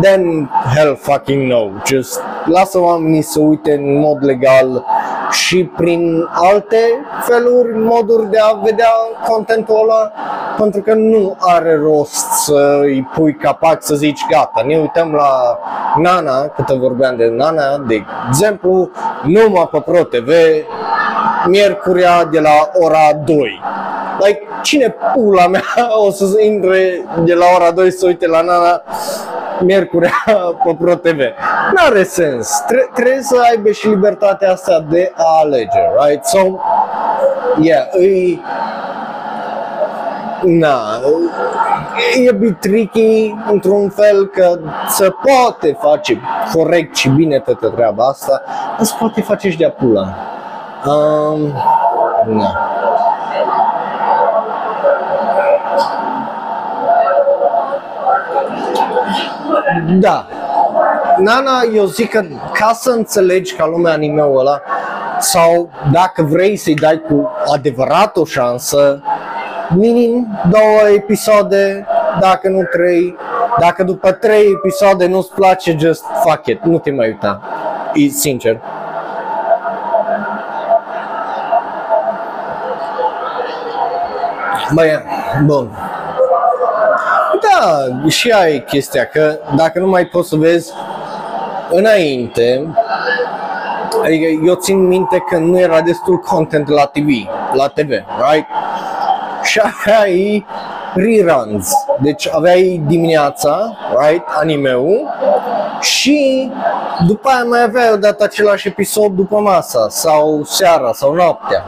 then hell fucking no. Just lasă oamenii să uite în mod legal și prin alte feluri, moduri de a vedea contentul ăla, pentru că nu are rost să îi pui capac să zici gata, ne uităm la Nana, cât vorbeam de Nana, de exemplu, numai pe Pro TV, miercurea de la ora 2. Like, cine pula mea o să intre de la ora 2 să uite la Nana miercurea pe Pro TV. N-are sens. Tre- trebuie să aibă și libertatea asta de a alege, right? So, yeah, îi... Na, e bit tricky într-un fel că se poate face corect și bine toată treaba asta, dar se poate face și de-a pula. Um, na. Da. Nana, eu zic că ca să înțelegi ca lumea anime-ul ăla, sau dacă vrei să-i dai cu adevărat o șansă, minim două episoade, dacă nu trei. Dacă după trei episoade nu-ți place, just fuck it, nu te mai uita. E sincer. Băi, bun. Da, și aia e chestia, că dacă nu mai poți să vezi înainte, adică eu țin minte că nu era destul content la TV, la TV, right? Și aveai reruns, deci aveai dimineața, right, anime-ul și după aia mai aveai odată același episod după masa sau seara sau noaptea.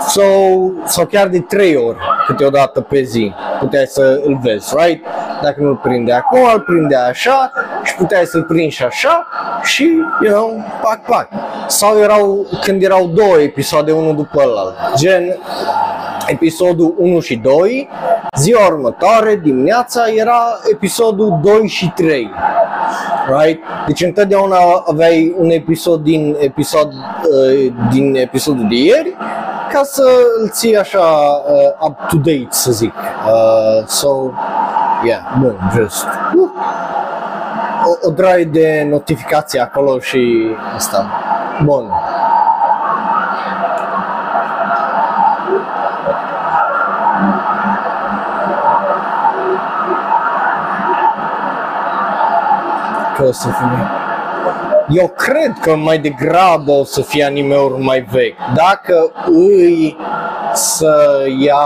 Sau, sau chiar de trei ori câteodată pe zi puteai să îl vezi, right? Dacă nu-l prinde acum, îl prinde așa și puteai să-l prinzi și așa și, you know, pac, pac. Sau erau, când erau două episoade, unul după ălalt, gen episodul 1 și 2, ziua următoare, dimineața, era episodul 2 și 3. Right? Deci întotdeauna aveai un episod din, episod, uh, din episodul de ieri ca să îl ții așa uh, up to date, să zic. Uh, so, yeah, bun, just. Uh, o, o draie de notificații acolo și asta. Bun. Că o să fie. Eu cred că mai degrabă o să fie anime-uri mai vechi. Dacă îi să ia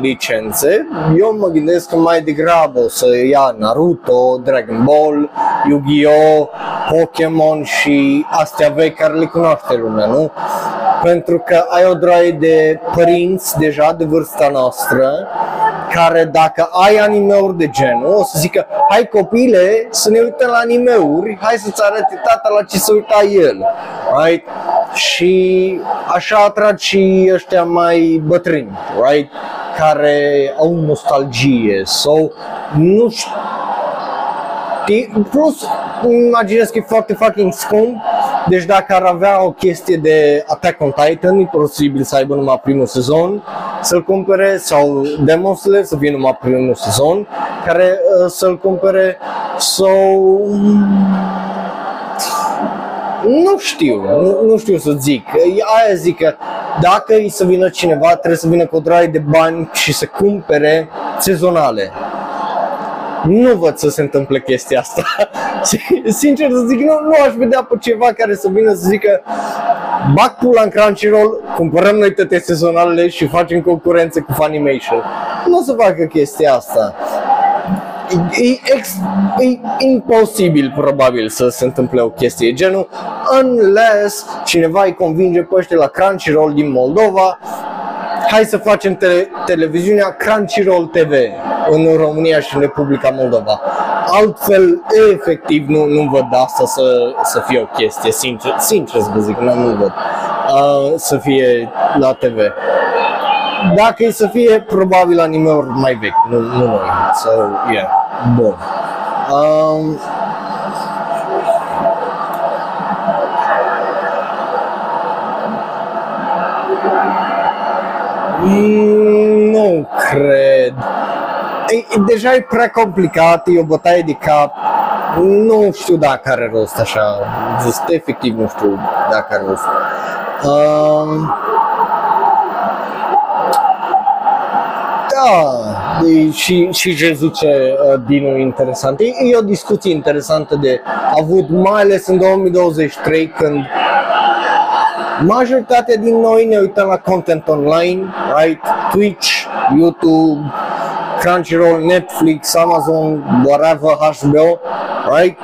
licențe, eu mă gândesc că mai degrabă o să ia Naruto, Dragon Ball, Yu-Gi-Oh, Pokémon și astea vechi care le cunoaște lumea, nu? Pentru că ai o droaie de părinți deja de vârsta noastră care dacă ai animeuri de genul, o să zică, hai copile să ne uităm la animeuri, hai să-ți arăte tata la ce se uita el, right? Și așa atrag și ăștia mai bătrâni, right? Care au nostalgie sau nu știu, plus imaginez că e foarte fucking scump Deci dacă ar avea o chestie de Attack on Titan, e posibil să aibă numai primul sezon, să-l cumpere, sau Demon Slayer să fie numai primul sezon, care uh, să-l cumpere, sau... Nu știu, nu, nu știu să zic. E Aia zic că dacă îi să vină cineva, trebuie să vină cu o draie de bani și să cumpere sezonale. Nu văd să se întâmple chestia asta. Sincer să zic, nu, nu aș vedea pe ceva care să vină să zică bag pula în Crunchyroll, cumpărăm noi toate sezonalele și facem concurență cu Funimation. Nu o să facă chestia asta. E, e, ex, e imposibil probabil să se întâmple o chestie genul unless cineva îi convinge pe ăștia la Crunchyroll din Moldova hai să facem te- televiziunea Crunchyroll TV în România și în Republica Moldova. Altfel, efectiv, nu, nu văd asta să, să fie o chestie, sincer, sincer să vă zic, nu, nu văd uh, să fie la TV. Dacă e să fie, probabil anime-uri mai vechi, nu, nu noi. So, yeah, bun. Um, Nu cred. E, e- deja e prea complicat, e o bătaie de cap. Nu știu dacă are rost așa. Just efectiv nu știu dacă are rost. Um, da, e, și, și ce zice uh, Dinu interesant. E, e o discuție interesantă de avut, mai ales în 2023 când majoritatea din noi ne uităm la content online, right? Twitch, YouTube, Crunchyroll, Netflix, Amazon, whatever, HBO, right?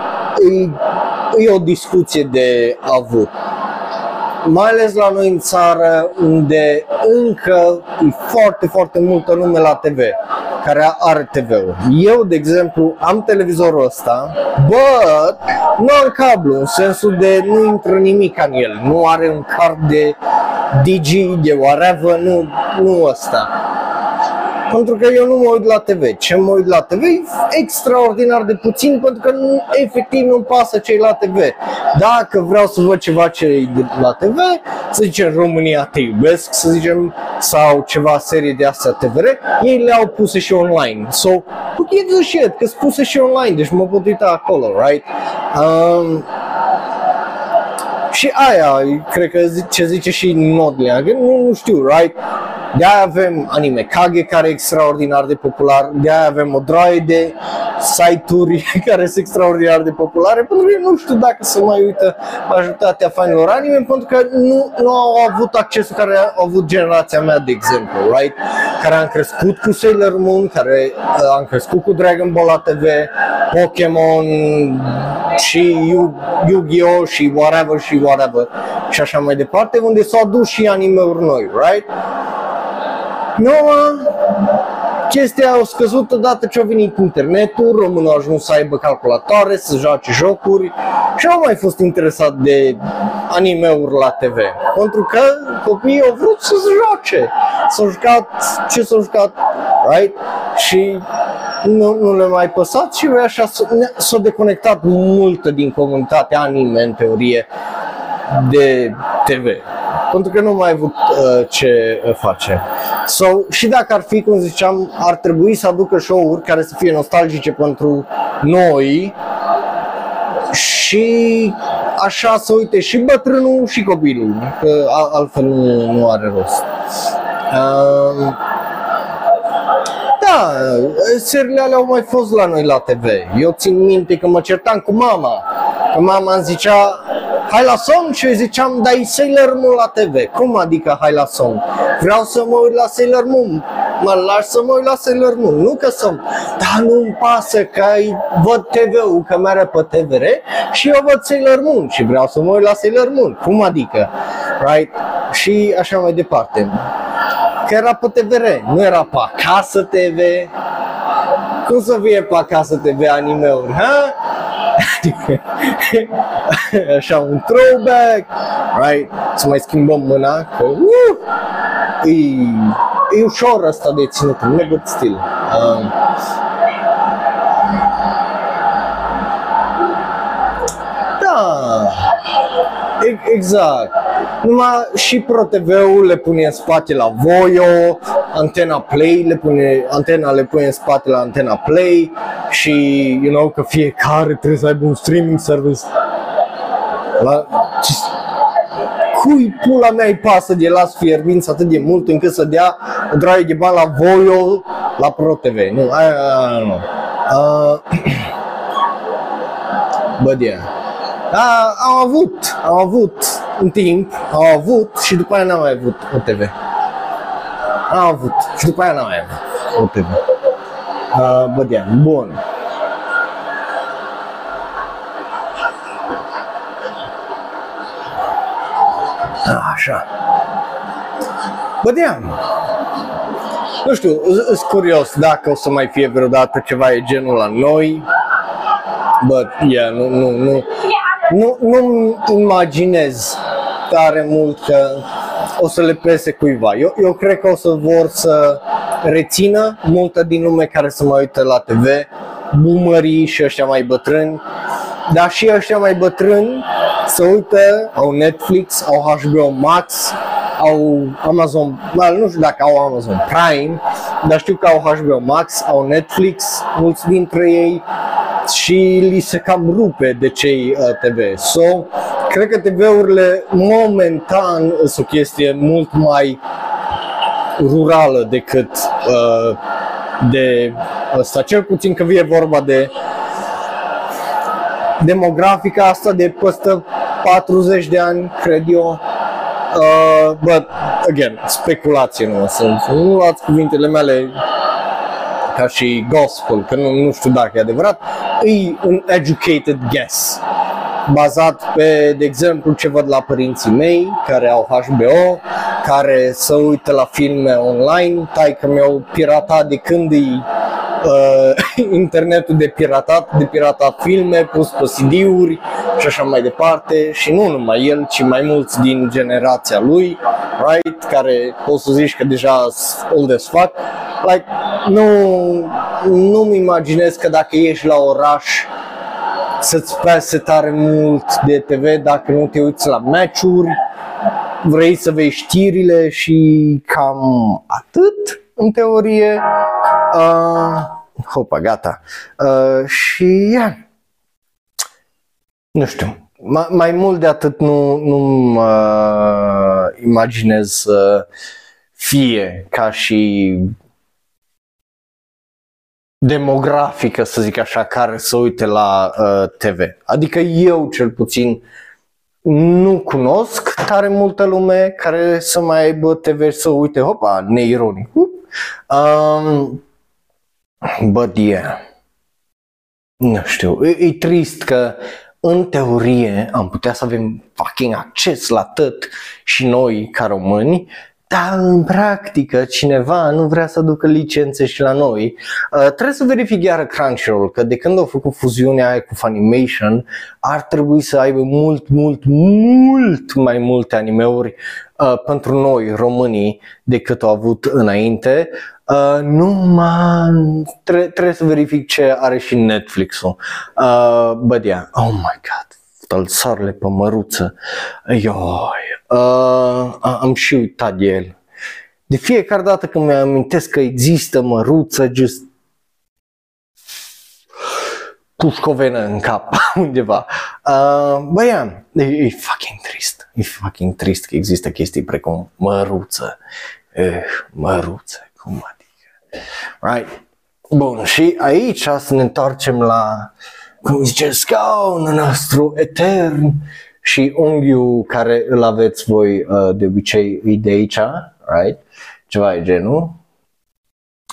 E, e o discuție de avut. Mai ales la noi în țară, unde încă e foarte, foarte multă lume la TV care are TV-ul. Eu, de exemplu, am televizorul ăsta, but nu am cablu, în sensul de nu intră nimic în el, nu are un card de DG, de whatever, nu, nu ăsta. Pentru că eu nu mă uit la TV. Ce mă uit la TV e extraordinar de puțin pentru că nu, efectiv nu-mi pasă ce la TV. Dacă vreau să văd ceva ce e de la TV, să zicem România te iubesc, să zicem, sau ceva serie de astea TVR, ei le-au puse și online. So, who gives a shit? Că sunt puse și online, deci mă pot uita acolo, right? Um, și aia, cred că zi- ce zice și Nodlea, că nu, nu știu, right? De avem anime Kage care e extraordinar de popular, de avem o droaie de site-uri care sunt extraordinar de populare, pentru că eu nu știu dacă se mai uită majoritatea fanilor anime, pentru că nu, nu au avut accesul care au avut generația mea, de exemplu, right? Care am crescut cu Sailor Moon, care uh, am crescut cu Dragon Ball la TV, Pokémon și Yu- Yu-Gi-Oh! și whatever și whatever și așa mai departe, unde s-au dus și anime-uri noi, right? Nouă, chestia a scăzut odată ce a venit internetul, românul a ajuns să aibă calculatoare, să joace jocuri și au mai fost interesat de anime-uri la TV. Pentru că copiii au vrut să se joace. S-au jucat ce s-au jucat, right? Și nu, nu le mai păsat și așa s-a, s-a deconectat multă din comunitatea anime, în teorie, de TV. Pentru că nu mai ai avut uh, ce uh, face. So, și dacă ar fi, cum ziceam, ar trebui să aducă show-uri care să fie nostalgice pentru noi și așa să uite și bătrânul și copilul, că a- altfel nu, nu are rost. Uh, da, seriile alea au mai fost la noi la TV. Eu țin minte că mă certam cu mama. Că mama îmi zicea, hai la somn și eu îi ziceam, dar e Sailor Moon la TV. Cum adică hai la somn? Vreau să mă uit la Sailor Moon. Mă lași să mă uit la Sailor Moon, nu că somn. Dar nu-mi pasă că ai, văd TV-ul, că merge pe TVR și eu văd Sailor Moon și vreau să mă uit la Sailor Moon. Cum adică? Right? Și așa mai departe. Că era pe TVR, nu era pe acasă TV. Cum să fie pe acasă TV anime-uri, ha? Așa un throwback, right? Să mai schimbăm mâna, că uh, e, e ușor asta de ținut, în good stil. Um, da, E- Exact. Numai și Pro TV-ul le pune în spate la Voio, Antena Play le pune, antena le pune în spate la Antena Play și, you know, că fiecare trebuie să aibă un streaming service. La, ce, cui pula mea îi pasă de las fierbinți atât de mult încât să dea o draie de bani la Voio, la Pro TV. Nu, aia, aia, aia nu. Uh, Bă, yeah. Da, am avut, am avut un timp, am avut și după aia n-am mai avut o TV. Am avut și după aia n-am mai avut o TV. Uh, bă, yeah, bun. Așa. Bă, yeah. Nu știu, sunt curios dacă o să mai fie vreodată ceva e genul la noi, But, yeah, nu, nu, nu, nu, nu imaginez tare mult că o să le pese cuiva. Eu, eu cred că o să vor să rețină multă din lume care să mă uită la TV, boomerii și ăștia mai bătrâni, dar și ăștia mai bătrâni să uită, au Netflix, au HBO Max, au Amazon, well, nu știu dacă au Amazon Prime, dar știu că au HBO Max, au Netflix, mulți dintre ei, și li se cam rupe de cei uh, TV. So, cred că TV-urile momentan sunt o chestie mult mai rurală decât uh, de ăsta. Cel puțin că e vorba de demografica asta de peste 40 de ani, cred eu. Uh, but, again, speculație nu sunt. Nu luați cuvintele mele ca și gospel, că nu, nu știu dacă e adevărat, e un educated guess bazat pe, de exemplu, ce văd la părinții mei care au HBO, care să uită la filme online, tai că mi-au piratat de când e uh, internetul de piratat, de piratat filme, pus pe CD-uri și așa mai departe și nu numai el, ci mai mulți din generația lui, right, care poți să zici că deja sunt old as fuck, like, nu, nu-mi imaginez că dacă ești la oraș să-ți pese tare mult de TV dacă nu te uiți la meciuri, vrei să vezi știrile și cam atât în teorie. Uh, hopa, gata. Uh, și yeah. nu știu, mai, mai mult de atât nu, nu uh, imaginez să fie ca și demografică, să zic așa, care să uite la uh, TV. Adică eu cel puțin nu cunosc tare multă lume care să mai aibă TV și să uite, hopa, neironic. Um, but yeah. Nu știu, e, e trist că în teorie am putea să avem fucking acces la tot și noi ca români, dar în practică cineva nu vrea să aducă licențe și la noi. Uh, trebuie să verific iar Crunchyroll, că de când au făcut fuziunea aia cu Funimation, ar trebui să aibă mult, mult, mult mai multe animeuri uh, pentru noi, românii, decât au avut înainte. Uh, numai tre- trebuie să verific ce are și Netflix-ul. Uh, but yeah, oh my god, tălțarele pe măruță. Ioi, uh, am și uitat de el. De fiecare dată când mi amintesc că există măruță, just pușcovenă în cap undeva. Uh, bă, ia, e, e fucking trist. E fucking trist că există chestii precum măruță. Uh, măruță, cum adică? Right? Bun, și aici să ne întoarcem la, cum zice, scaunul nostru etern și unghiul care îl aveți voi uh, de obicei e de aici, right? Ceva e genul,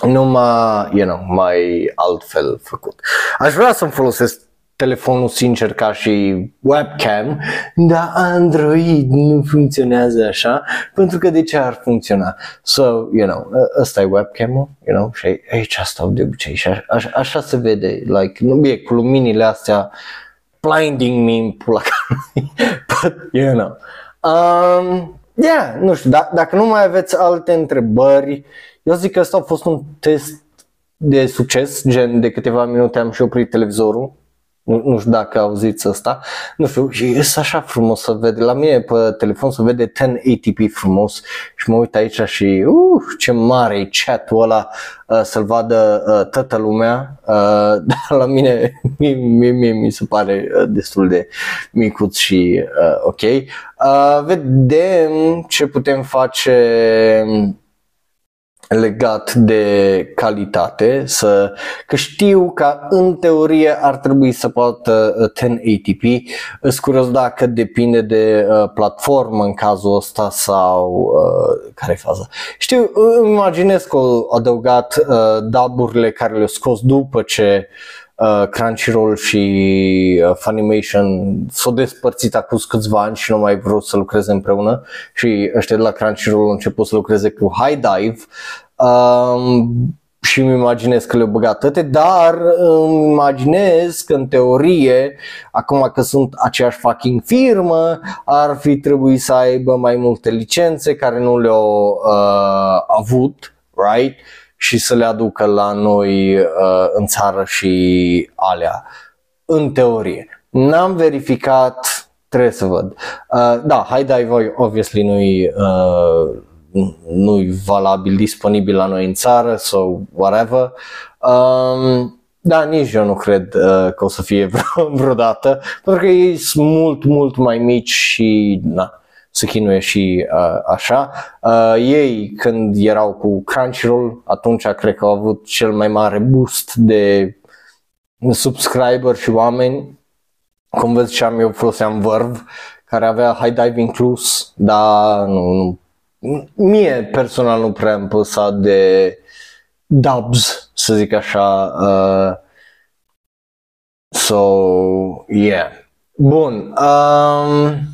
numai, you know, mai altfel făcut. Aș vrea să-mi folosesc telefonul sincer ca și webcam, dar Android nu funcționează așa, pentru că de ce ar funcționa? So, you know, ăsta e webcam-ul, you know, și aici stau de obicei și a, a, așa se vede, like, nu e cu luminile astea blinding me în pula but, you know. Um, yeah, nu știu, d- dacă nu mai aveți alte întrebări, eu zic că ăsta a fost un test de succes, gen de câteva minute am și oprit televizorul Nu, nu știu dacă auziți asta. Nu știu, și este așa frumos să vede. La mine pe telefon se vede 1080p frumos și mă uit aici și uh, ce mare e chat-ul ăla uh, să-l vadă uh, toată lumea. Uh, dar la mine mie, mie, mie mi se pare uh, destul de micuț și uh, ok. Uh, vedem ce putem face legat de calitate, să, că știu că în teorie ar trebui să poată 1080p, îs curios dacă depinde de uh, platformă în cazul ăsta sau uh, care e faza. Știu, îmi imaginez că au adăugat uh, duburile care le-au scos după ce uh, Crunchyroll și uh, Funimation s-au despărțit acum câțiva ani și nu mai vreau să lucreze împreună și ăștia de la Crunchyroll au început să lucreze cu High Dive um, și îmi imaginez că le-au băgat toate, dar îmi imaginez că în teorie, acum că sunt aceeași fucking firmă, ar fi trebuit să aibă mai multe licențe care nu le-au uh, avut, right? și să le aducă la noi uh, în țară și alea, în teorie. N-am verificat, trebuie să văd. Uh, da, High Dive obviously nu-i, uh, nu-i valabil, disponibil la noi în țară sau so whatever. Um, da, nici eu nu cred uh, că o să fie vreodată, pentru că ei sunt mult, mult mai mici și na, să chinuie și uh, așa. Uh, ei când erau cu Crunchyroll, atunci cred că au avut cel mai mare boost de subscriber și oameni. Cum vezi ce am eu foloseam Verve, care avea high dive inclus, dar nu, nu. Mie personal nu prea am păsat de dubs, să zic așa. Uh, so, yeah. Bun. Um,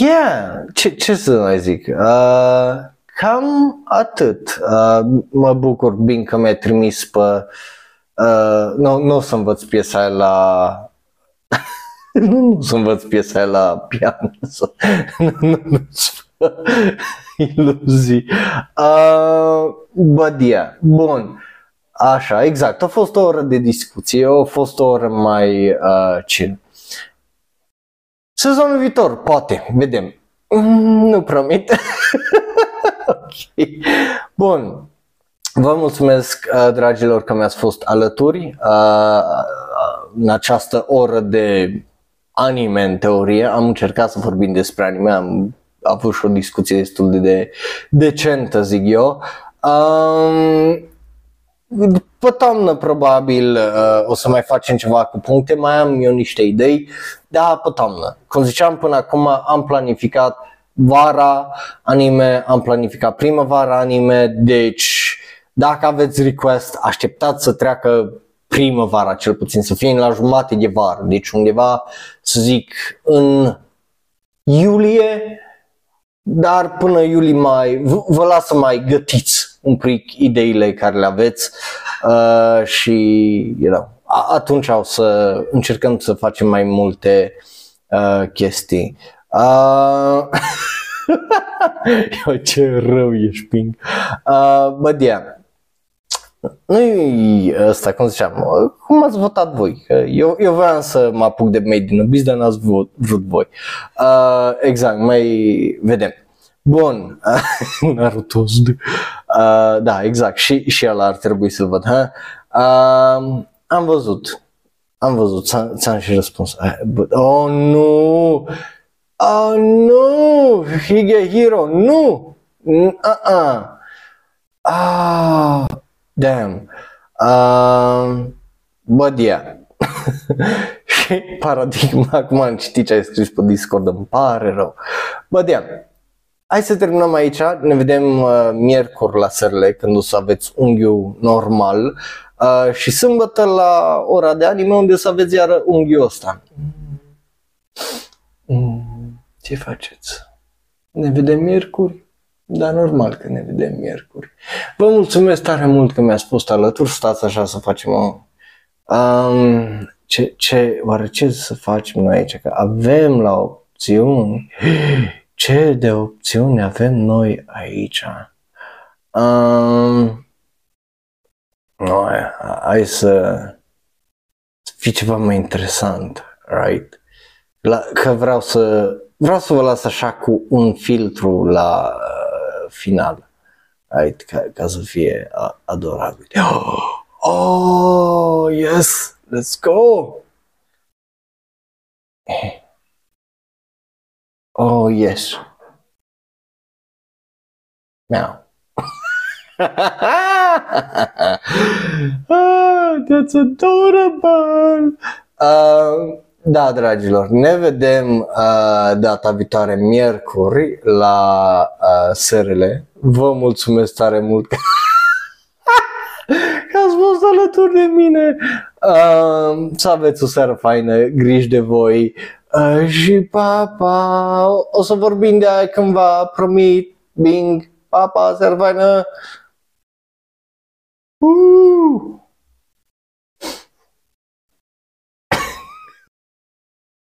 Yeah, ce, ce să mai zic? Uh, cam atât. Uh, mă bucur bine că mi-ai trimis pe... Uh, nu, nu o să învăț piesa aia la... nu, nu o să învăț piesa aia la pian. nu, nu, nu iluzii. Uh, but yeah, bun. Așa, exact. A fost o oră de discuție, a fost o oră mai uh, chill. Sezonul viitor, poate, vedem. Mm, nu promit. ok. Bun. Vă mulțumesc, uh, dragilor, că mi-ați fost alături uh, în această oră de anime, în teorie. Am încercat să vorbim despre anime, am avut și o discuție destul de decentă, zic eu. Um, pe toamnă probabil uh, o să mai facem ceva cu puncte, mai am eu niște idei, dar pe toamnă. Cum ziceam până acum am planificat vara anime, am planificat primăvara anime, deci dacă aveți request, așteptați să treacă primăvara cel puțin, să fie la jumate de vară, deci undeva să zic în iulie, dar până iulie mai, vă las să mai gătiți un pic ideile care le aveți uh, și you know, atunci o să încercăm să facem mai multe uh, chestii. Uh, Eu ce rău ești, Ping. Uh, but yeah. Nu-i ăsta, cum ziceam, cum ați votat voi? Eu, eu vreau să mă apuc de Made in Abyss, dar n-ați vrut, vrut voi. Uh, exact, mai vedem. Bun, Naruto. Uh, da, exact, și, și el ar trebui să-l văd. Ha? Uh, am văzut, am văzut, ți-am, ți-am și răspuns. But, oh, nu! Oh, nu! Higehiro, nu! Uh-uh. Ah, damn. Uh, but yeah. și paradigma, acum am citit ce ai scris pe Discord, îmi pare rău. But yeah, Hai să terminăm aici, ne vedem uh, miercuri la sărle când o să aveți unghiul normal uh, și sâmbătă la ora de anime unde o să aveți iară unghiul ăsta. Mm, ce faceți? Ne vedem miercuri? Da, normal că ne vedem miercuri. Vă mulțumesc tare mult că mi-ați fost alături, stați așa să facem o... Um, ce, ce, oare ce să facem noi aici? Că avem la opțiuni ce de opțiuni avem noi aici? Um, noi, hai să fi ceva mai interesant, right? La, că vreau să, vreau să vă las așa cu un filtru la final, right? Ca, ca să fie adorabil. Oh, yes, let's go! Oh, yes. Now. ah, that's adorable. Uh, da, dragilor, ne vedem uh, data viitoare, miercuri, la uh, SRL. Vă mulțumesc tare mult că, că ați fost alături de mine. Uh, să aveți o seară faină, griji de voi uh, și pa, pa. O să vorbim de aia cândva, promit, bing, pa, pa, seară faină. Uh!